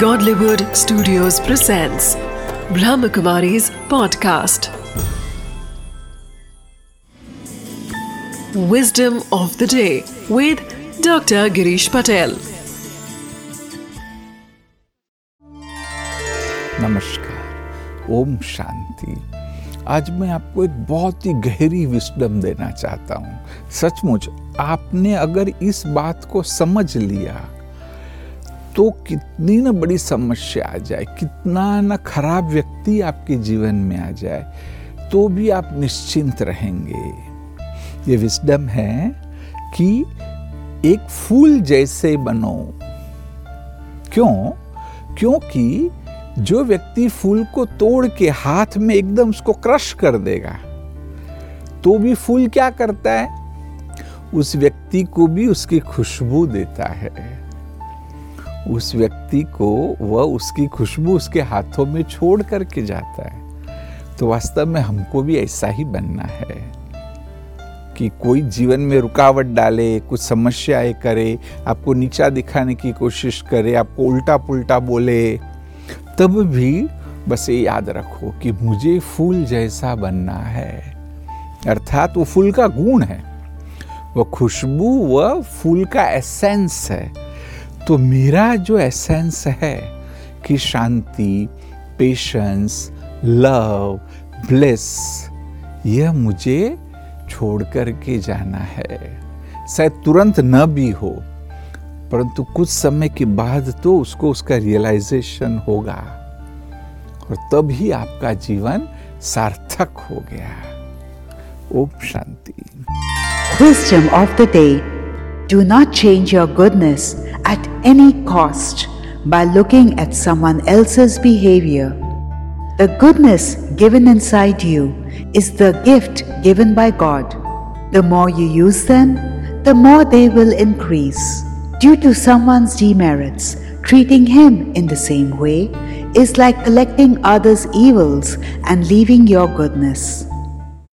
Godlywood Studios presents Brahmakumari's podcast. Wisdom of the day with Dr. Girish Patel. नमस्कार ओम शांति आज मैं आपको एक बहुत ही गहरी विस्डम देना चाहता हूँ सचमुच आपने अगर इस बात को समझ लिया तो कितनी ना बड़ी समस्या आ जाए, कितना ना खराब व्यक्ति आपके जीवन में आ जाए तो भी आप निश्चिंत रहेंगे। ये विस्डम है कि एक फूल जैसे बनो। क्यों? क्योंकि जो व्यक्ति फूल को तोड़ के हाथ में एकदम उसको क्रश कर देगा तो भी फूल क्या करता है? उस व्यक्ति को भी उसकी खुशबू देता है। उस व्यक्ति को वह उसकी खुशबू उसके हाथों में छोड़ करके जाता है। तो वास्तव में हमको भी ऐसा ही बनना है कि कोई जीवन में रुकावट डाले, कुछ समस्याएँ करे, आपको नीचा दिखाने की कोशिश करे, आपको उल्टा पुल्टा बोले, तब भी बस ये याद रखो कि मुझे फूल जैसा बनना है। अर्थात वो फूल का गुण है। वह खुशबू वह फूल का एसेंस है। तो मेरा जो एसेंस है कि शांति पेशेंस लव ब्लेस यह मुझे छोड़ कर के जाना है। शायद तुरंत न भी हो, परंतु कुछ समय के बाद तो उसको उसका रियलाइजेशन होगा और तब ही आपका जीवन सार्थक हो गया। ओम शांति। Of the day, Do not change your goodness. At any cost by looking at someone else's behavior. The goodness given inside you is the gift given by God. The more you use them, the more they will increase. Due to someone's demerits, treating him in the same way is like collecting others' evils and leaving your goodness.